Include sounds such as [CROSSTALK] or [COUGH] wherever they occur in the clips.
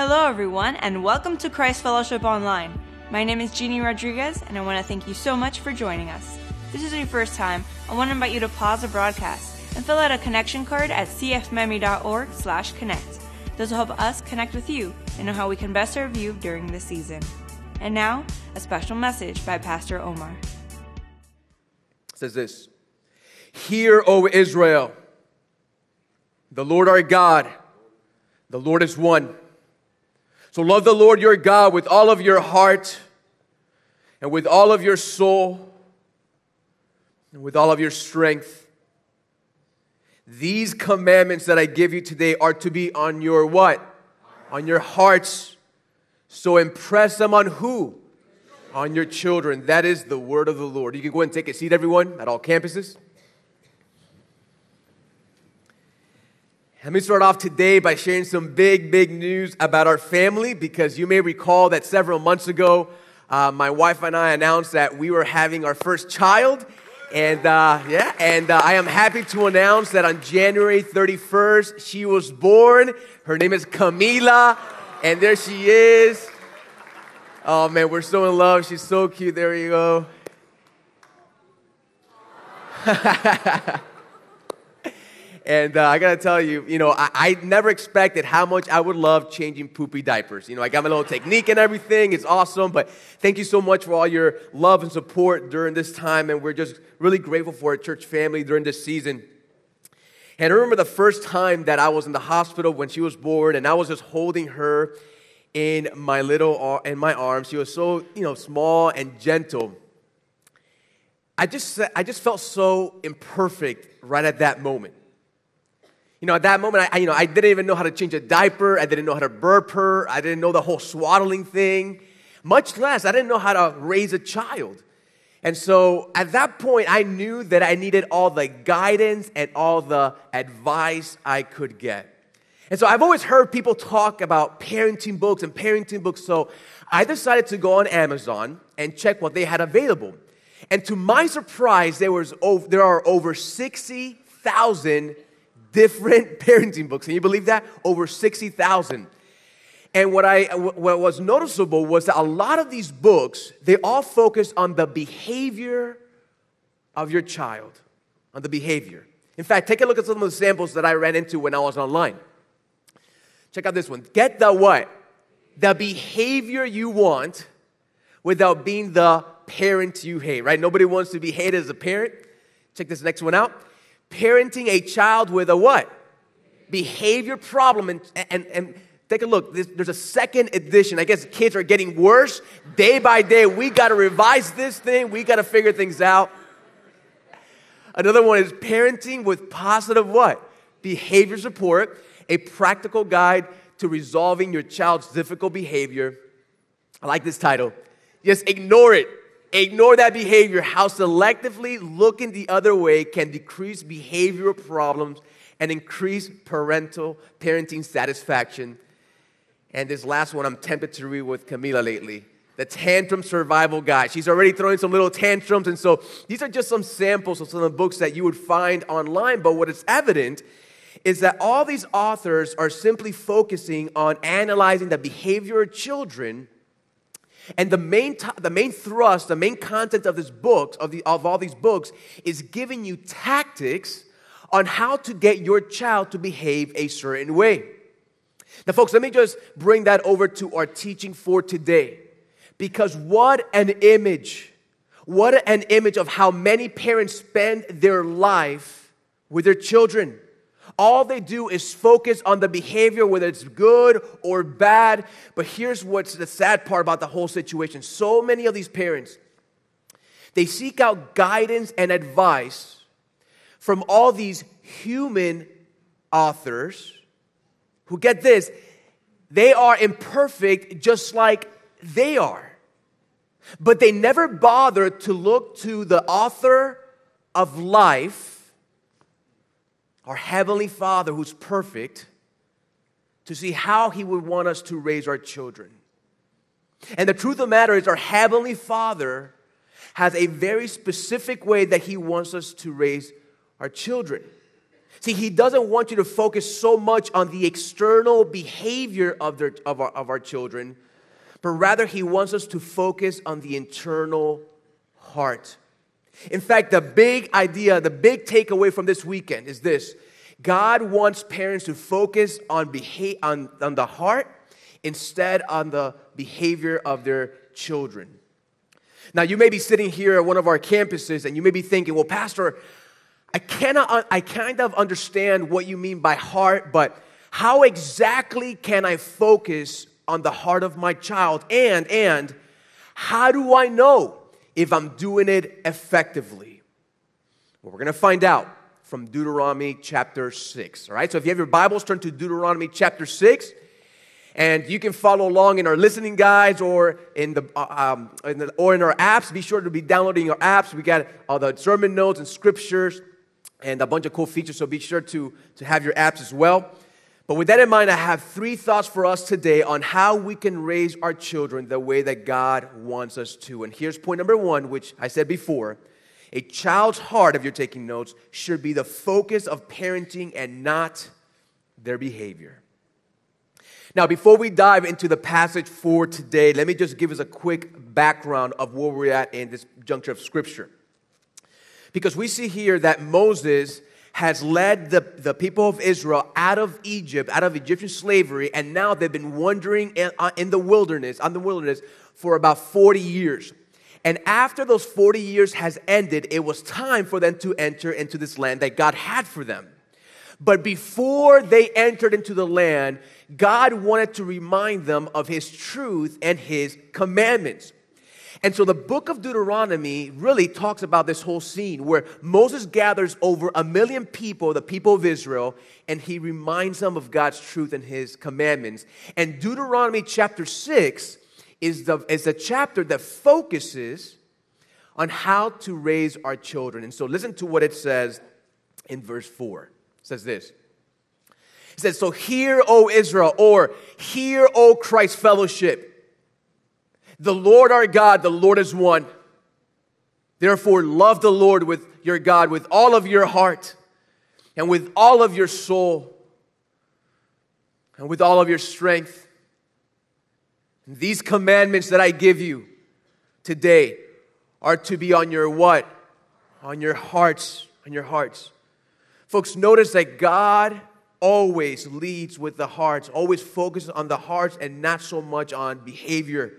Hello, everyone, and welcome to Christ Fellowship Online. My name is Jeannie Rodriguez, and I want to thank you so much for joining us. If this is your first time, I want to invite you to pause the broadcast and fill out a connection card at cfmiami.org slash connect. This will help us connect with you and know how we can best serve you during this season. And now, a special message by Pastor Omar. It says this Hear, O Israel, the Lord our God, the Lord is one. So love the Lord your God with all of your heart and with all of your soul and with all of your strength. These commandments that I give you today are to be on your what? On your hearts. So impress them on who? On your children. That is the word of the Lord. You can go and take a seat, everyone, at all campuses. Let me start off today by sharing some big, big news about our family because you may recall that several months ago, uh, my wife and I announced that we were having our first child. And uh, yeah, and uh, I am happy to announce that on January 31st, she was born. Her name is Camila, and there she is. Oh man, we're so in love. She's so cute. There you go. [LAUGHS] And uh, I gotta tell you, you know, I, I, never expected how much I would love changing poopy diapers. You know, I got my little technique and everything. It's awesome. But thank you so much for all your love and support during this time. And we're just really grateful for our church family during this season. And I remember the first time that I was in the hospital when she was born, and I was just holding her in my little in my arms. She was so you know small and gentle. I just I just felt so imperfect right at that moment. You know, at that moment, I, you know, I didn't even know how to change a diaper. I didn't know how to burp her. I didn't know the whole swaddling thing. Much less, I didn't know how to raise a child. And so at that point, I knew that I needed all the guidance and all the advice I could get. And so I've always heard people talk about parenting books and parenting books. So I decided to go on Amazon and check what they had available. And to my surprise, there, was over, there are over 60,000 different [LAUGHS] parenting books. Can you believe that? Over 60,000. And what, I, what was noticeable was that a lot of these books, they all focus on the behavior of your child, on the behavior. In fact, take a look at some of the samples that I ran into when I was online. Check out this one. Get the what? The behavior you want without being the parent you hate, right? Nobody wants to be hated as a parent. Check this next one out parenting a child with a what? Behavior problem. And, and, and take a look. There's a second edition. I guess kids are getting worse day by day. We got to revise this thing, we got to figure things out. Another one is parenting with positive what? Behavior support, a practical guide to resolving your child's difficult behavior. I like this title. Just ignore it. Ignore that behavior. How selectively looking the other way can decrease behavioral problems and increase parental parenting satisfaction. And this last one I'm tempted to read with Camila lately. The tantrum survival guide. She's already throwing some little tantrums. And so these are just some samples of some of the books that you would find online. But what is evident is that all these authors are simply focusing on analyzing the behavior of children and the main, t- the main thrust, the main content of this book, of, the, of all these books, is giving you tactics on how to get your child to behave a certain way. Now, folks, let me just bring that over to our teaching for today. Because what an image, what an image of how many parents spend their life with their children. All they do is focus on the behavior, whether it's good or bad. But here's what's the sad part about the whole situation so many of these parents, they seek out guidance and advice from all these human authors who get this, they are imperfect just like they are. But they never bother to look to the author of life our Heavenly Father who's perfect to see how He would want us to raise our children. And the truth of the matter is, our Heavenly Father has a very specific way that He wants us to raise our children. See, he doesn't want you to focus so much on the external behavior of, their, of, our, of our children, but rather he wants us to focus on the internal heart. In fact, the big idea, the big takeaway from this weekend is this God wants parents to focus on, beha- on, on the heart instead on the behavior of their children. Now, you may be sitting here at one of our campuses and you may be thinking, well, Pastor, I, cannot, I kind of understand what you mean by heart, but how exactly can I focus on the heart of my child? And, and, how do I know if I'm doing it effectively? Well, we're going to find out from Deuteronomy chapter 6. All right, so if you have your Bibles, turn to Deuteronomy chapter 6. And you can follow along in our listening guides or in the, uh, um, in the, or in our apps. Be sure to be downloading our apps. We got all the sermon notes and scriptures and a bunch of cool features. So be sure to, to have your apps as well. But with that in mind, I have three thoughts for us today on how we can raise our children the way that God wants us to. And here's point number one, which I said before a child's heart, if you're taking notes, should be the focus of parenting and not their behavior. Now, before we dive into the passage for today, let me just give us a quick background of where we're at in this juncture of Scripture. Because we see here that Moses has led the, the people of Israel out of Egypt, out of Egyptian slavery, and now they've been wandering in, uh, in the wilderness, on the wilderness, for about 40 years. And after those 40 years has ended, it was time for them to enter into this land that God had for them. But before they entered into the land, God wanted to remind them of His truth and His commandments. And so the book of Deuteronomy really talks about this whole scene where Moses gathers over a million people, the people of Israel, and he reminds them of God's truth and his commandments. And Deuteronomy chapter 6 is the, is a chapter that focuses on how to raise our children. And so listen to what it says in verse 4. It says this. It says, So hear, O Israel, or hear, O Christ fellowship. The Lord our God, the Lord is one. Therefore, love the Lord with your God with all of your heart and with all of your soul and with all of your strength. And these commandments that I give you today are to be on your what? On your hearts, on your hearts. Folks, notice that God always leads with the hearts, always focuses on the hearts and not so much on behavior.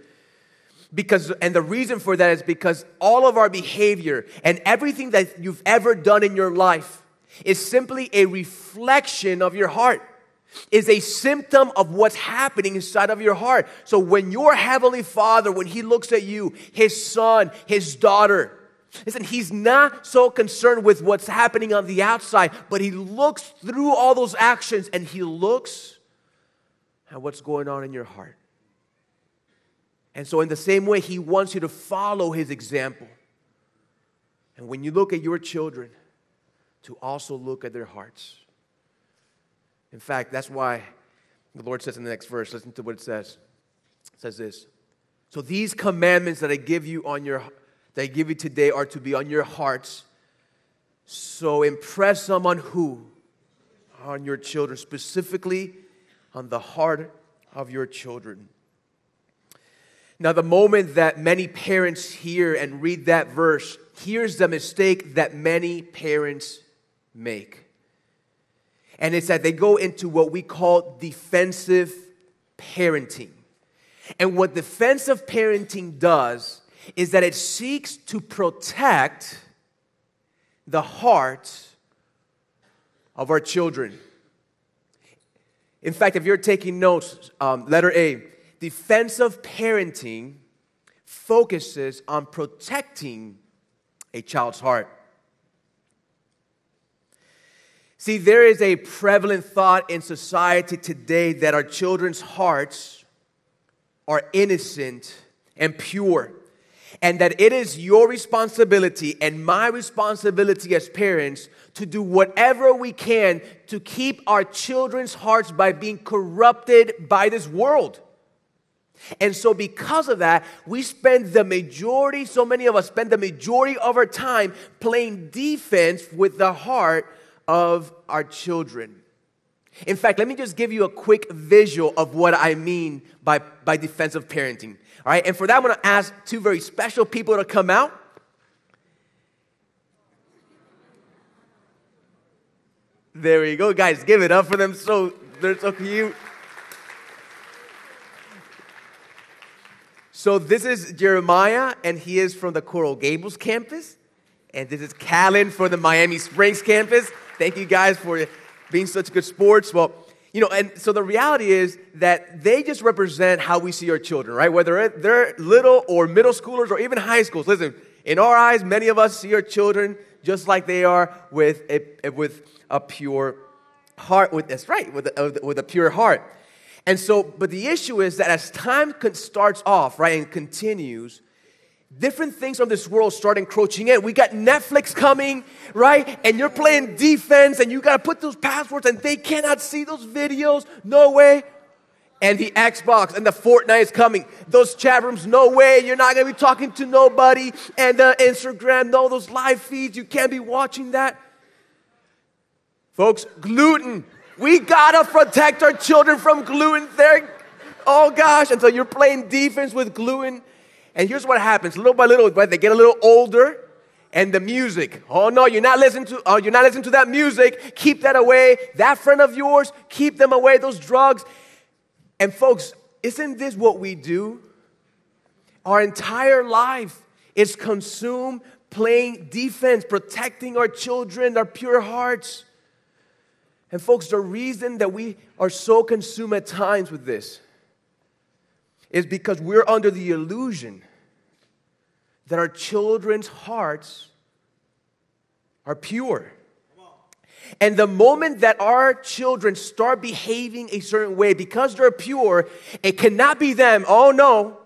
Because, and the reason for that is because all of our behavior and everything that you've ever done in your life is simply a reflection of your heart, is a symptom of what's happening inside of your heart. So when your Heavenly Father, when He looks at you, His son, His daughter, Listen, he's not so concerned with what's happening on the outside, but he looks through all those actions and he looks at what's going on in your heart. And so, in the same way, He wants you to follow His example. And when you look at your children, to also look at their hearts. In fact, that's why the Lord says in the next verse, listen to what it says. It says this. So these commandments that I give you on your that I give you today are to be on your hearts. So impress them on who? On your children, specifically on the heart of your children. Now, the moment that many parents hear and read that verse, here's the mistake that many parents make. And it's that they go into what we call defensive parenting. And what defensive parenting does is that it seeks to protect the hearts of our children. In fact, if you're taking notes, um, letter A, defensive parenting focuses on protecting a child's heart. See, there is a prevalent thought in society today that our children's hearts are innocent and pure, and that it is your responsibility and my responsibility as parents to do whatever we can to keep our children's hearts by being corrupted by this world. And so, because of that, we spend the majority, so many of us spend the majority of our time playing defense with the heart of our children. In fact, let me just give you a quick visual of what I mean by, by defensive parenting. All right, and for that, I'm gonna ask two very special people to come out. There we go, guys. Give it up for them. So they're so cute. So this is Jeremiah, and he is from the Coral Gables campus. And this is Callan for the Miami Springs campus. Thank you guys for being such good sports. Well, you know, and so the reality is that they just represent how we see our children, right? Whether they're little or middle schoolers or even high schools. Listen, in our eyes, many of us see our children just like they are with a, with a pure heart. With that's right, with a, with a pure heart. And so, but the issue is that as time starts off, right, and continues, different things from this world start encroaching in. We got Netflix coming, right? And you're playing defense and you got to put those passwords and they cannot see those videos. No way. And the Xbox and the Fortnite is coming. Those chat rooms, no way. You're not going to be talking to nobody. And the Instagram, no, those live feeds, you can't be watching that. Folks, gluten. We got to protect our children from gluten. There, oh gosh. And so you're playing defense with gluten and here's what happens little by little, right? They get a little older and the music. Oh no, you're not listening to, oh, you're not listening to that music. Keep that away. That friend of yours, keep them away, those drugs. And folks, isn't this what we do? Our entire life is consumed playing defense, protecting our children, our pure hearts. And folks, the reason that we are so consumed at times with this is because we're under the illusion that our children's hearts are pure. And the moment that our children start behaving a certain way because they're pure, it cannot be them. Oh no.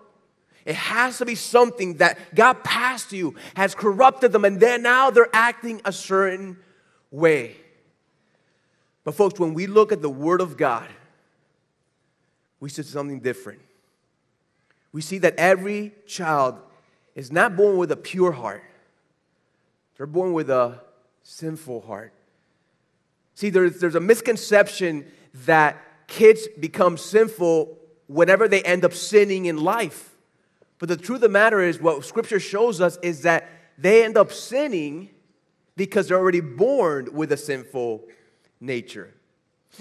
It has to be something that got past you, has corrupted them, and then now they're acting a certain way. But, folks, when we look at the Word of God, we see something different. We see that every child is not born with a pure heart, they're born with a sinful heart. See, there's, there's a misconception that kids become sinful whenever they end up sinning in life. But the truth of the matter is, what Scripture shows us is that they end up sinning because they're already born with a sinful nature.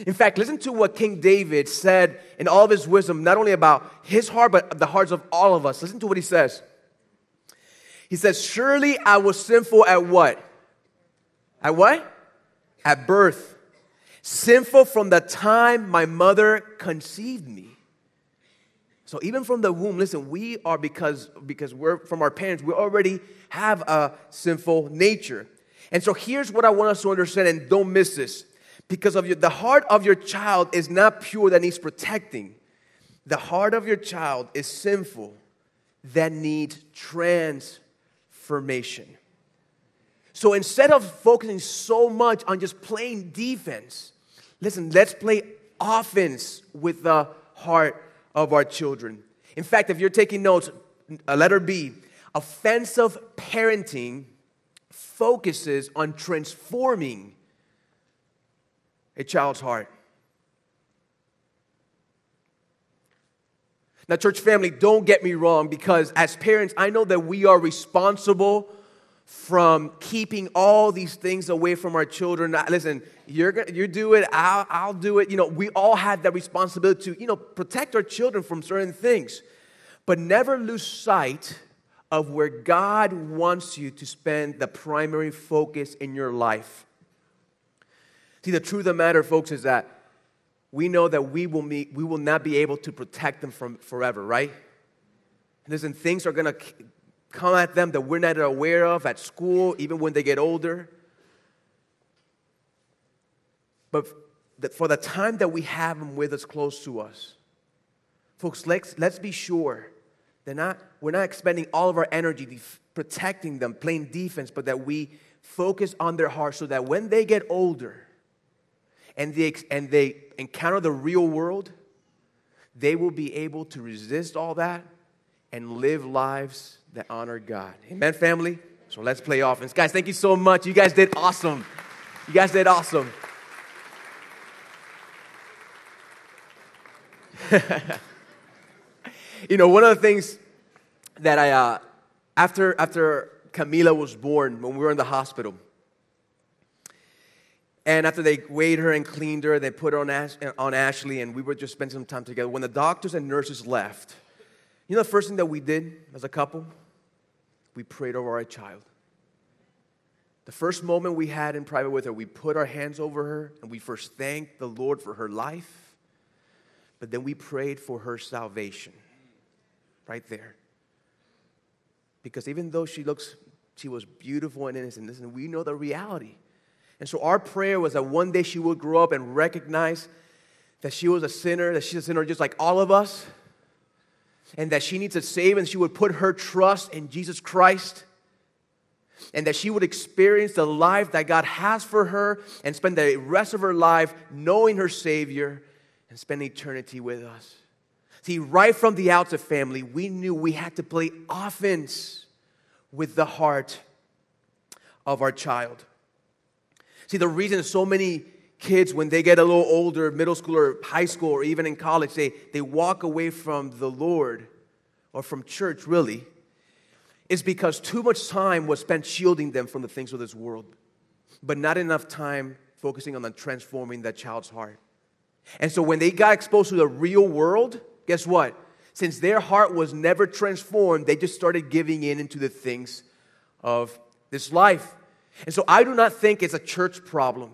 In fact, listen to what King David said in all of his wisdom, not only about his heart, but the hearts of all of us. Listen to what he says. He says, Surely I was sinful at what? At what? At birth. Sinful from the time my mother conceived me. So even from the womb, listen, we are because because we're from our parents, we already have a sinful nature. And so here's what I want us to understand, and don't miss this. Because of your, the heart of your child is not pure that needs protecting. The heart of your child is sinful that needs transformation. So instead of focusing so much on just playing defense, listen, let's play offense with the heart of our children. In fact, if you're taking notes, a letter B, offensive parenting focuses on transforming a child's heart. Now, church family, don't get me wrong, because as parents, I know that we are responsible from keeping all these things away from our children. Now, Listen, you're you do it, I'll, I'll do it. You know, we all have that responsibility to, you know, protect our children from certain things. But never lose sight of where God wants you to spend the primary focus in your life. See, the truth of the matter, folks, is that we know that we will, meet, we will not be able to protect them from forever, right? Listen, things are going to come at them that we're not aware of at school, even when they get older. But for the time that we have them with us close to us, folks, let's, let's be sure that not, we're not expending all of our energy protecting them, playing defense, but that we focus on their heart so that when they get older, and they, and they encounter the real world, they will be able to resist all that and live lives that honor God. Amen, family? So let's play offense. Guys, thank you so much. You guys did awesome. You guys did awesome. [LAUGHS] you know, one of the things that I, uh, after, after Camila was born, when we were in the hospital, and after they weighed her and cleaned her, they put her on, Ash- on Ashley, and we were just spending some time together. When the doctors and nurses left, you know the first thing that we did as a couple? We prayed over our child. The first moment we had in private with her, we put our hands over her and we first thanked the Lord for her life, but then we prayed for her salvation right there. Because even though she looks, she was beautiful and innocent, listen, we know the reality. And so our prayer was that one day she would grow up and recognize that she was a sinner, that she's a sinner just like all of us, and that she needs a Savior, and she would put her trust in Jesus Christ and that she would experience the life that God has for her and spend the rest of her life knowing her Savior and spend eternity with us. See, right from the outset, family, we knew we had to play offense with the heart of our child. See, the reason so many kids, when they get a little older, middle school or high school, or even in college, they, they walk away from the Lord or from church, really, is because too much time was spent shielding them from the things of this world, but not enough time focusing on transforming that child's heart. And so when they got exposed to the real world, guess what? Since their heart was never transformed, they just started giving in into the things of this life. And so I do not think it's a church problem.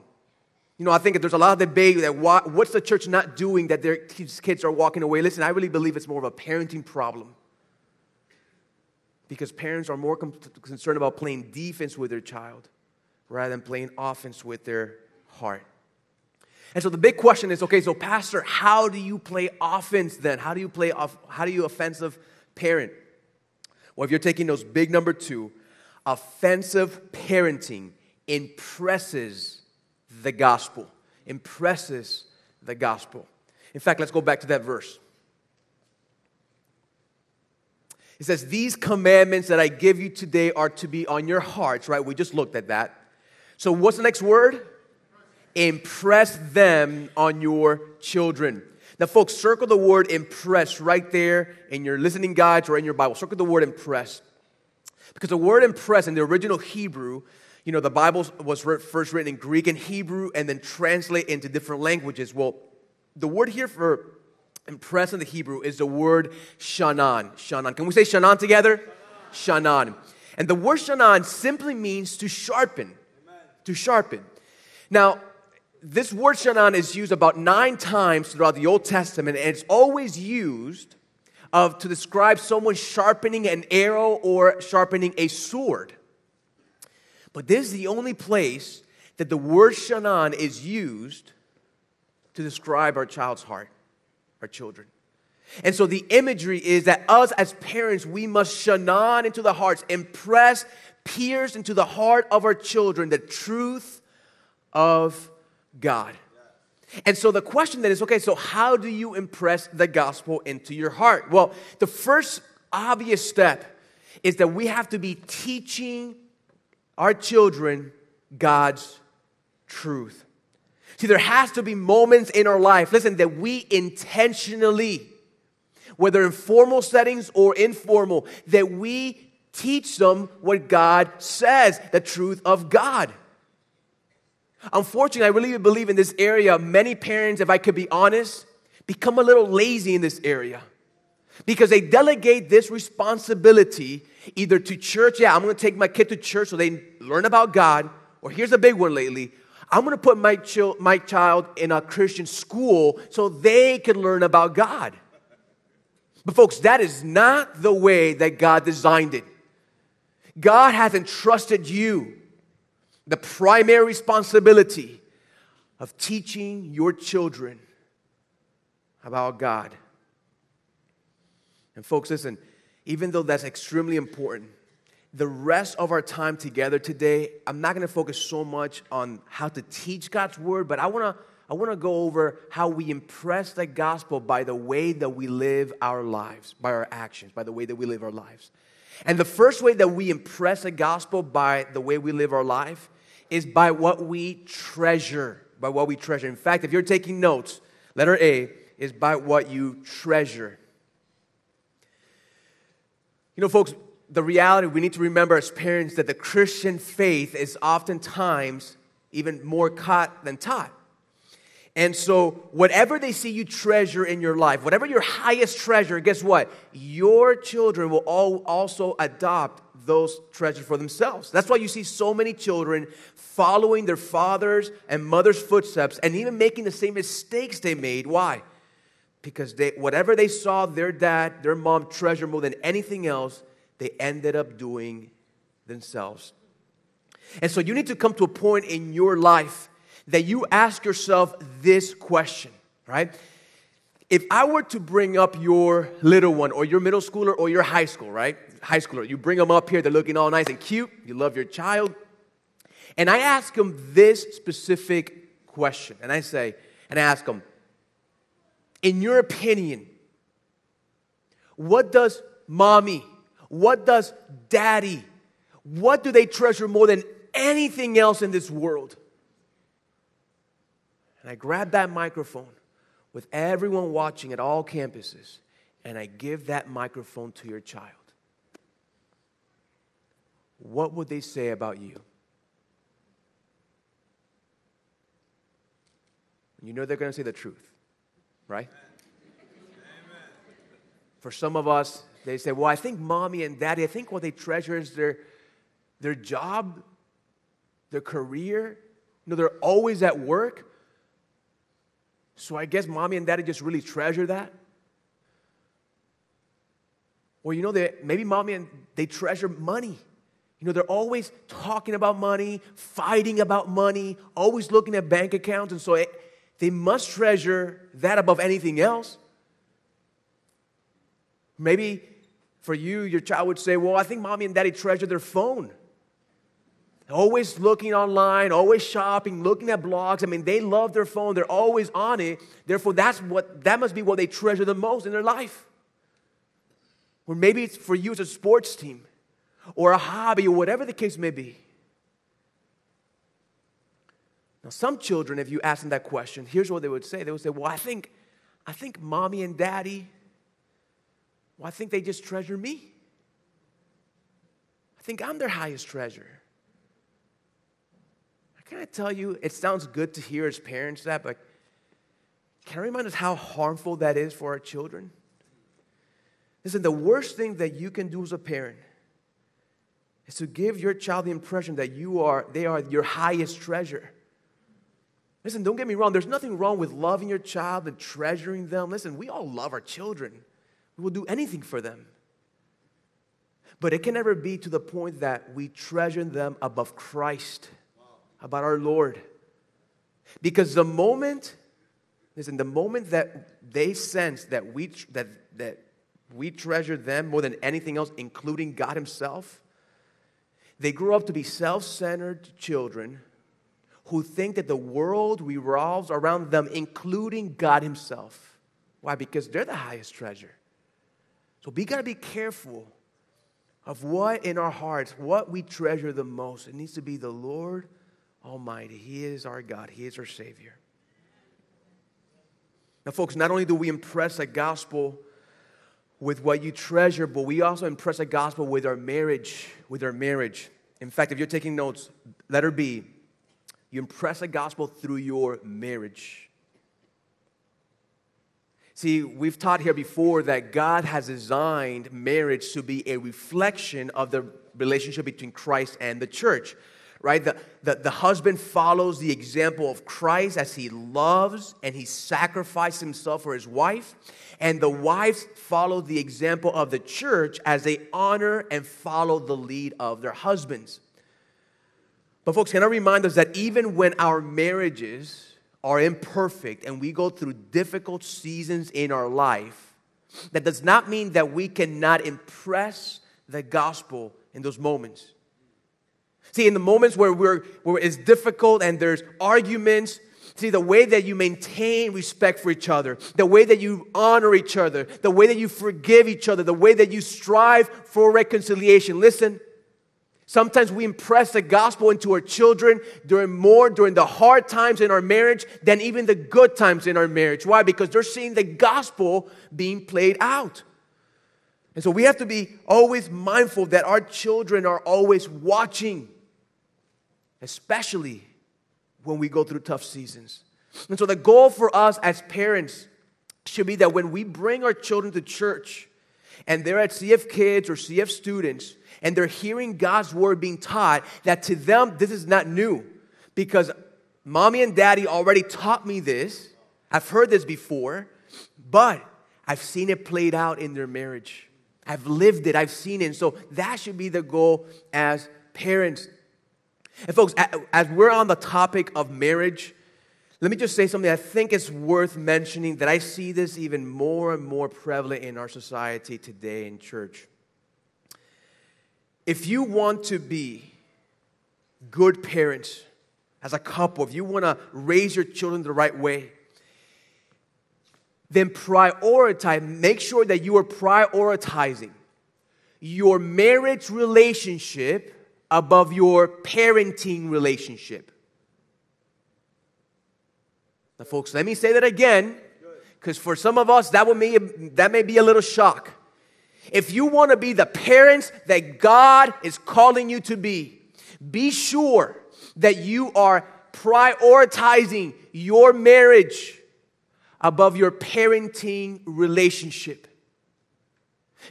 You know, I think there's a lot of debate that what's the church not doing that their kids are walking away. Listen, I really believe it's more of a parenting problem because parents are more concerned about playing defense with their child rather than playing offense with their heart. And so the big question is okay, so pastor, how do you play offense then? How do you play off how do you offensive parent? Well, if you're taking those big number 2, offensive parenting impresses the gospel. Impresses the gospel. In fact, let's go back to that verse. It says, These commandments that I give you today are to be on your hearts, right? We just looked at that. So, what's the next word? Impress them on your children. Now, folks, circle the word impress right there in your listening guides or in your Bible. Circle the word impress. Because the word impress in the original Hebrew, you know, the Bible was first written in Greek and Hebrew and then translated into different languages. Well, the word here for impress in the Hebrew is the word shanan. Shanan. Can we say shanan together? Shanan. And the word shanan simply means to sharpen. Amen. To sharpen. Now, this word shanan is used about nine times throughout the Old Testament, and it's always used of, to describe someone sharpening an arrow or sharpening a sword. But this is the only place that the word shanan is used to describe our child's heart our children. And so the imagery is that us as parents, we must shanan into the hearts, impress, pierce into the heart of our children the truth of God. And so the question then is okay, so how do you impress the gospel into your heart? Well, the first obvious step is that we have to be teaching our children God's truth. See, there has to be moments in our life, listen, that we intentionally, whether in formal settings or informal, that we teach them what God says, the truth of God. Unfortunately, I really believe in this area, many parents, if I could be honest, become a little lazy in this area because they delegate this responsibility either to church. Yeah, I'm going to take my kid to church so they learn about God. Or here's a big one lately I'm going to put my, my child in a Christian school so they can learn about God. But, folks, that is not the way that God designed it. God has entrusted you the primary responsibility of teaching your children about God. And, folks, listen, even though that's extremely important, the rest of our time together today, I'm not going to focus so much on how to teach God's word, but I want to I want to go over how we impress the gospel by the way that we live our lives, by our actions, by the way that we live our lives. And the first way that we impress the gospel by the way we live our life is by what we treasure. By what we treasure. In fact, if you're taking notes, letter A is by what you treasure. You know, folks, the reality we need to remember as parents that the Christian faith is oftentimes even more caught than taught. And so, whatever they see you treasure in your life, whatever your highest treasure, guess what? Your children will all also adopt those treasures for themselves. That's why you see so many children following their fathers and mothers' footsteps and even making the same mistakes they made. Why? Because they, whatever they saw their dad, their mom treasure more than anything else, they ended up doing themselves. And so you need to come to a point in your life that you ask yourself this question, right? If I were to bring up your little one or your middle schooler or your high school, right? High schooler, you bring them up here, they're looking all nice and cute, you love your child. And I ask them this specific question. And I say, and I ask them, in your opinion, what does mommy, what does daddy, what do they treasure more than anything else in this world? And I grab that microphone with everyone watching at all campuses, and I give that microphone to your child. What would they say about you? You know they're going to say the truth, right? Amen. For some of us, they say, Well, I think mommy and daddy, I think what they treasure is their, their job, their career. You know, they're always at work. So I guess mommy and daddy just really treasure that. Or you know, they, maybe mommy and they treasure money. You know, they're always talking about money, fighting about money, always looking at bank accounts, and so it, they must treasure that above anything else. Maybe for you, your child would say, Well, I think mommy and daddy treasure their phone always looking online, always shopping, looking at blogs. I mean, they love their phone, they're always on it. Therefore, that's what that must be what they treasure the most in their life. Or maybe it's for you as a sports team or a hobby or whatever the case may be. Now, some children, if you ask them that question, here's what they would say. They would say, Well, I think, I think mommy and daddy, well, I think they just treasure me. I think I'm their highest treasure. Can I tell you, it sounds good to hear as parents that, but can I remind us how harmful that is for our children? Listen, the worst thing that you can do as a parent is to give your child the impression that you are, they are your highest treasure. Listen, don't get me wrong, there's nothing wrong with loving your child and treasuring them. Listen, we all love our children, we will do anything for them. But it can never be to the point that we treasure them above Christ about our Lord. Because the moment, listen, the moment that they sense that we, that, that we treasure them more than anything else, including God Himself, they grow up to be self centered children who think that the world revolves around them, including God Himself. Why? Because they're the highest treasure. So we got to be careful of what in our hearts, what we treasure the most. It needs to be the Lord Almighty. He is our God, He is our Savior. Now, folks, not only do we impress the gospel with what you treasure, but we also impress the gospel with our marriage, with our marriage. In fact, if you're taking notes, letter B, you impress the gospel through your marriage. See, we've taught here before that God has designed marriage to be a reflection of the relationship between Christ and the church right? The, the, the husband follows the example of Christ as he loves and he sacrificed himself for his wife. And the wives follow the example of the church as they honor and follow the lead of their husbands. But, folks, can I remind us that even when our marriages are imperfect and we go through difficult seasons in our life, that does not mean that we cannot impress the gospel in those moments. See, in the moments where, we're, where it's difficult and there's arguments, see, the way that you maintain respect for each other, the way that you honor each other, the way that you forgive each other, the way that you strive for reconciliation. Listen, Sometimes we impress the gospel into our children during more during the hard times in our marriage than even the good times in our marriage. Why? Because they're seeing the gospel being played out. And so we have to be always mindful that our children are always watching, especially when we go through tough seasons. And so the goal for us as parents should be that when we bring our children to church and they're at CF Kids or CF students, and they're hearing God's word being taught, that to them this is not new because mommy and daddy already taught me this. I've heard this before, but I've seen it played out in their marriage. I've lived it, I've seen it. And so that should be the goal as parents. And folks, as we're on the topic of marriage, let me just say something I think is worth mentioning that I see this even more and more prevalent in our society today in church. If you want to be good parents as a couple, if you want to raise your children the right way, then prioritize, make sure that you are prioritizing your marriage relationship above your parenting relationship. Now, folks, let me say that again, because for some of us, that, would may, that may be a little shock. If you want to be the parents that God is calling you to be, be sure that you are prioritizing your marriage above your parenting relationship.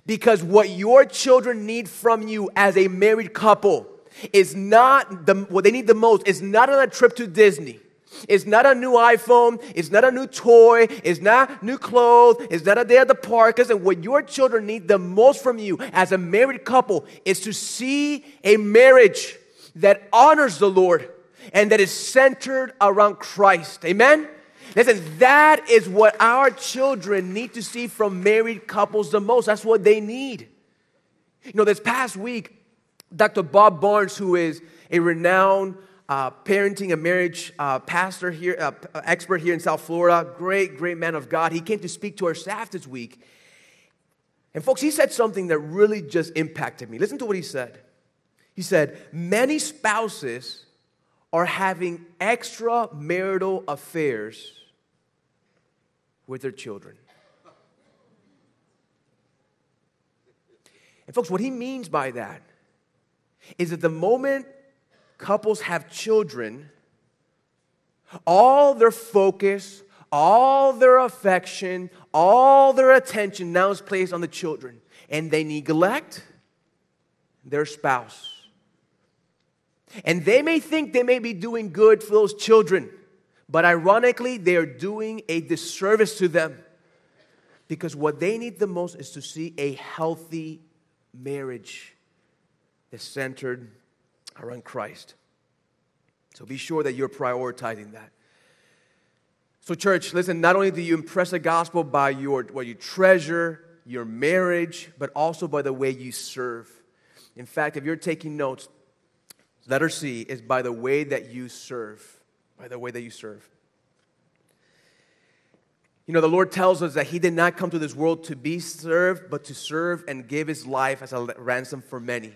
Because what your children need from you as a married couple is not the, what they need the most is not on a trip to Disney. It's not a new iPhone. It's not a new toy. It's not new clothes. It's not a day at the park. And what your children need the most from you as a married couple is to see a marriage that honors the Lord and that is centered around Christ. Amen? Listen, that is what our children need to see from married couples the most. That's what they need. You know, this past week, Dr. Bob Barnes, who is a renowned uh, parenting and marriage uh, pastor here, uh, expert here in South Florida, great, great man of God. He came to speak to our staff this week. And, folks, he said something that really just impacted me. Listen to what he said. He said, Many spouses are having extramarital affairs with their children. And, folks, what he means by that is that the moment couples have children, all their focus, all their affection, all their attention now is placed on the children, and they neglect their spouse. And they may think they may be doing good for those children, but ironically, they are doing a disservice to them because what they need the most is to see a healthy marriage that's centered around Christ. So be sure that you're prioritizing that. So, church, listen, not only do you impress the gospel by your, what you treasure, your marriage, but also by the way you serve. In fact, if you're taking notes, letter C is by the way that you serve. By the way that you serve. You know, the Lord tells us that He did not come to this world to be served, but to serve and give His life as a ransom for many.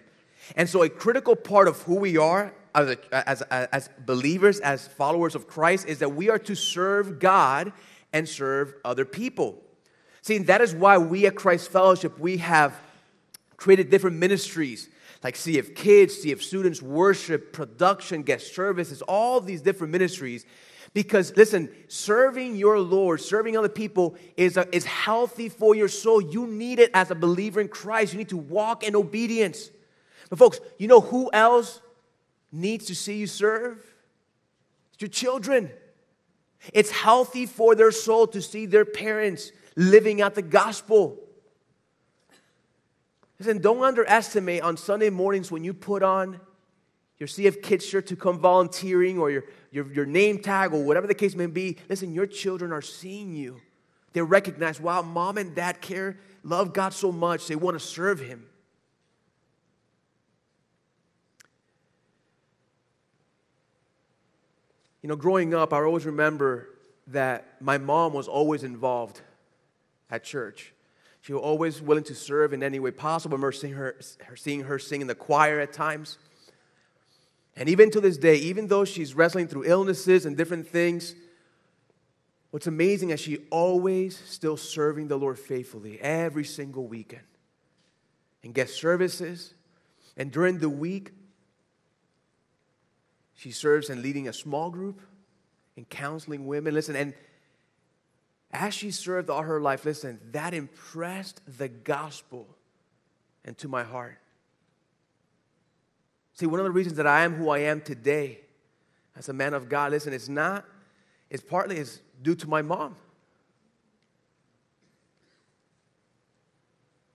And so, a critical part of who we are as, a, as, as believers, as followers of Christ, is that we are to serve God and serve other people. See, that is why we at Christ Fellowship, we have created different ministries like CF Kids, CF Students, worship, production, guest services, all these different ministries. Because listen, serving your Lord, serving other people is, a, is healthy for your soul. You need it as a believer in Christ. You need to walk in obedience. But, folks, you know who else needs to see you serve? It's your children. It's healthy for their soul to see their parents living out the gospel. Listen, don't underestimate on Sunday mornings when you put on your CF Kids shirt to come volunteering or your, your, your name tag or whatever the case may be. Listen, your children are seeing you. They recognize, wow, mom and dad care, love God so much, they want to serve Him. You know, growing up, I always remember that my mom was always involved at church. She was always willing to serve in any way possible. I remember seeing her, seeing her sing in the choir at times. And even to this day, even though she's wrestling through illnesses and different things, what's amazing is she always still serving the Lord faithfully every single weekend. And guest services. And during the week, she serves in leading a small group and counseling women. Listen, and as she served all her life, listen, that impressed the gospel into my heart. See, one of the reasons that I am who I am today as a man of God, listen, it's not, it's partly is due to my mom.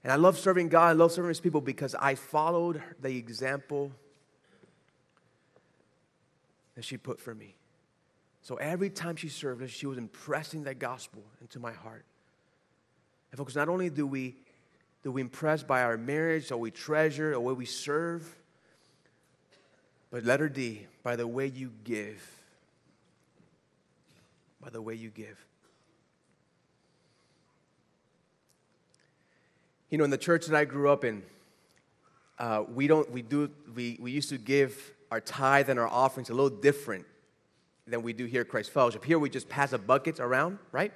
And I love serving God, I love serving His people because I followed the example that she put for me. So every time she served us, she was impressing that gospel into my heart. And folks, not only do we do we impress by our marriage, or we treasure, or way we serve, but letter D, by the way you give. By the way you give. You know, in the church that I grew up in, uh, we don't, we do, we, we used to give our tithe and our offerings a little different than we do here at Christ Fellowship. Here we just pass a bucket around, right?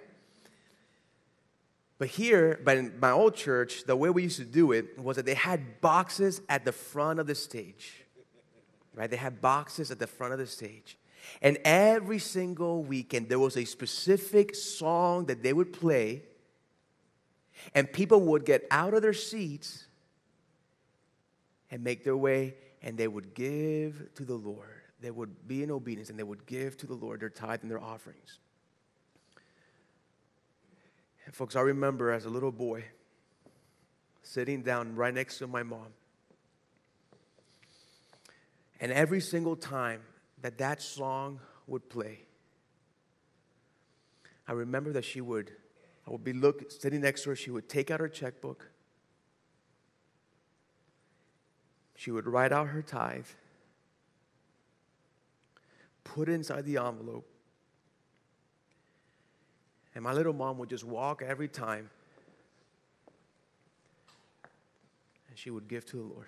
But here, but in my old church, the way we used to do it was that they had boxes at the front of the stage. Right? They had boxes at the front of the stage. And every single weekend, there was a specific song that they would play, and people would get out of their seats and make their way and they would give to the Lord. They would be in obedience and they would give to the Lord their tithe and their offerings. And folks, I remember as a little boy sitting down right next to my mom. And every single time that that song would play, I remember that she would, I would be look, sitting next to her, she would take out her checkbook she would write out her tithe, put inside the envelope, and my little mom would just walk every time and she would give to the Lord.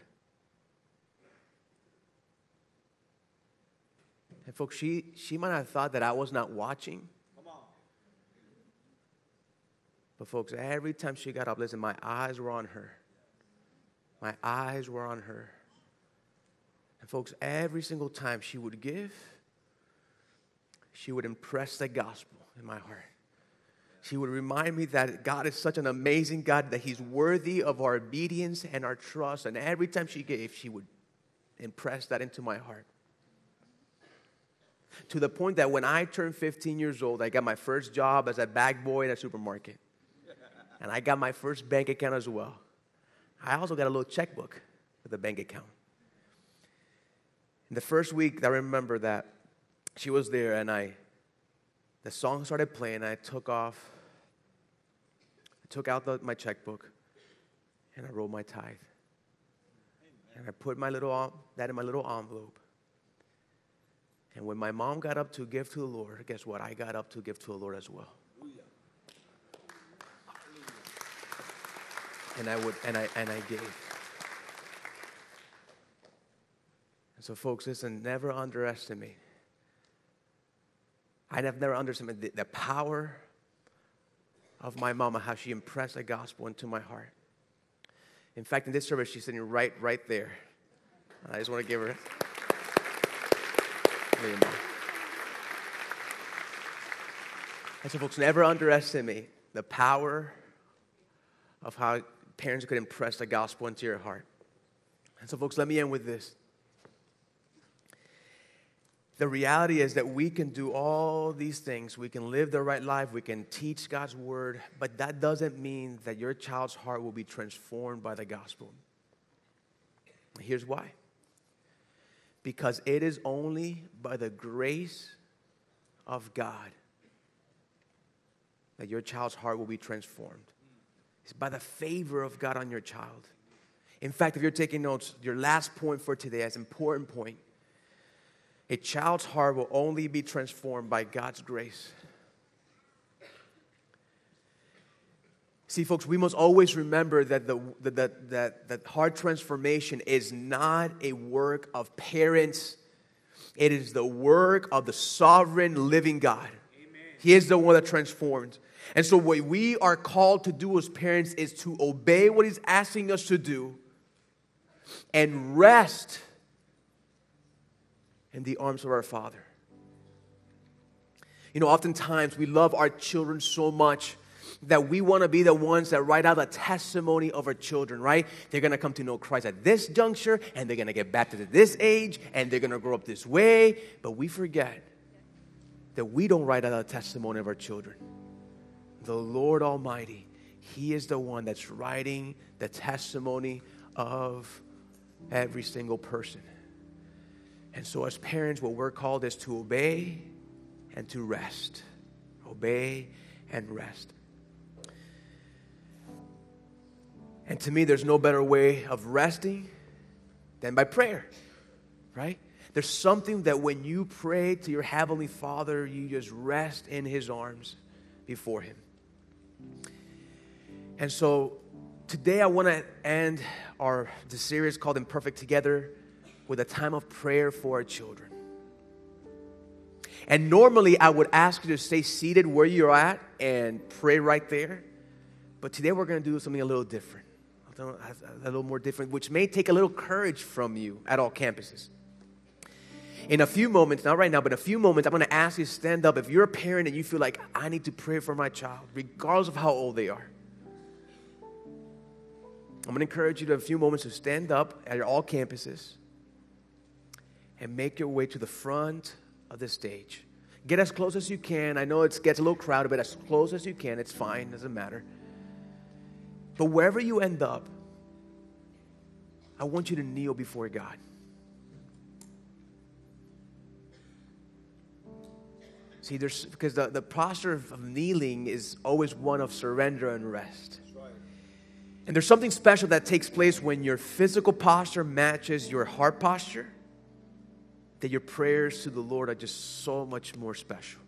And folks, she, she might have thought that I was not watching. But folks, every time she got up, listen, my eyes were on her. My eyes were on her. And folks, every single time she would give, she would impress the gospel in my heart. She would remind me that God is such an amazing God that He's worthy of our obedience and our trust. And every time she gave, she would impress that into my heart. To the point that when I turned 15 years old, I got my first job as a bag boy in a supermarket. And I got my first bank account as well. I also got a little checkbook with a bank account. In the first week, I remember that she was there and I, the song started playing. I took off, I took out the, my checkbook and I wrote my tithe. And I put my little, that in my little envelope. And when my mom got up to give to the Lord, guess what? I got up to give to the Lord as well. And I would, and I, and I gave. And So, folks, listen, never underestimate. I have never understood the, the power of my mama, how she impressed the gospel into my heart. In fact, in this service, she's sitting right, right there. I just want to give her. And so, folks, never underestimate the power of how parents could impress the gospel into your heart. And so, folks, let me end with this the reality is that we can do all these things. We can live the right life. We can teach God's word. But that doesn't mean that your child's heart will be transformed by the gospel. Here's why because it is only by the grace of God that your child's heart will be transformed. It's by the favor of God on your child. In fact, if you're taking notes, your last point for today, as an important point, a child's heart will only be transformed by God's grace. See, folks, we must always remember that the, that, that, that heart transformation is not a work of parents It is the work of the sovereign living God. Amen. He is the one that transforms. And so, what we are called to do as parents is to obey what He's asking us to do and rest in the arms of our Father. You know, oftentimes we love our children so much that we want to be the ones that write out the testimony of our children, right? They're going to come to know Christ at this juncture, and they're going to get baptized at this age, and they're going to grow up this way. But we forget that we don't write out the testimony of our children. The Lord Almighty, He is the one that's writing the testimony of every single person. And so, as parents, what we're called is to obey and to rest. Obey and rest. And to me, there's no better way of resting than by prayer, right? There's something that when you pray to your Heavenly Father, you just rest in His arms before Him. And so today I want to end our the series called Imperfect Together with a time of prayer for our children. And normally I would ask you to stay seated where you're at and pray right there. But today we're going to do something a little different, a little more different, which may take a little courage from you at all campuses. In a few moments, not right now, but in a few moments, I'm going to ask you to stand up. If you're a parent and you feel like I need to pray for my child, regardless of how old they are, I'm going to encourage you to a few moments to stand up at all campuses and make your way to the front of the stage. Get as close as you can. I know it gets a little crowded, but as close as you can. It's fine, doesn't matter. But wherever you end up, I want you to kneel before God. See, there's because the, the posture of kneeling is always one of surrender and rest. And there's something special that takes place when your physical posture matches your heart posture, that your prayers to the Lord are just so much more special.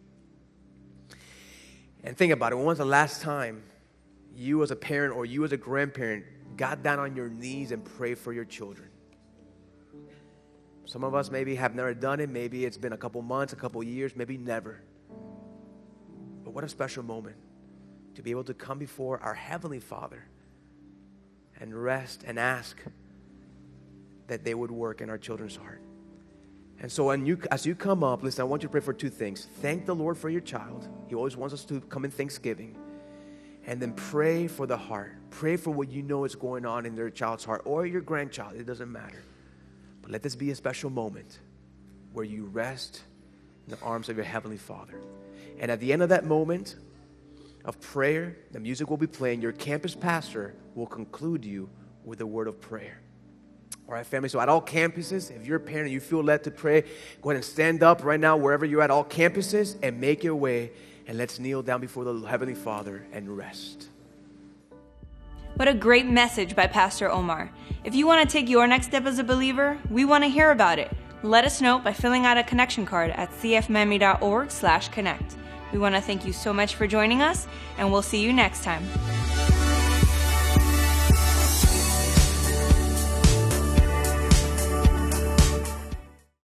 And think about it when was the last time you, as a parent or you, as a grandparent, got down on your knees and prayed for your children? Some of us maybe have never done it. Maybe it's been a couple months, a couple years, maybe never. But what a special moment to be able to come before our Heavenly Father and rest and ask that they would work in our children's heart. And so, you, as you come up, listen, I want you to pray for two things. Thank the Lord for your child. He always wants us to come in thanksgiving. And then pray for the heart. Pray for what you know is going on in their child's heart or your grandchild. It doesn't matter. But let this be a special moment where you rest in the arms of your Heavenly Father. And at the end of that moment, of prayer, the music will be playing. Your campus pastor will conclude you with a word of prayer. All right, family. So, at all campuses, if you're a parent and you feel led to pray, go ahead and stand up right now, wherever you're at, all campuses, and make your way. And let's kneel down before the Heavenly Father and rest. What a great message by Pastor Omar. If you want to take your next step as a believer, we want to hear about it. Let us know by filling out a connection card at cfmiami.org/connect. We want to thank you so much for joining us, and we'll see you next time.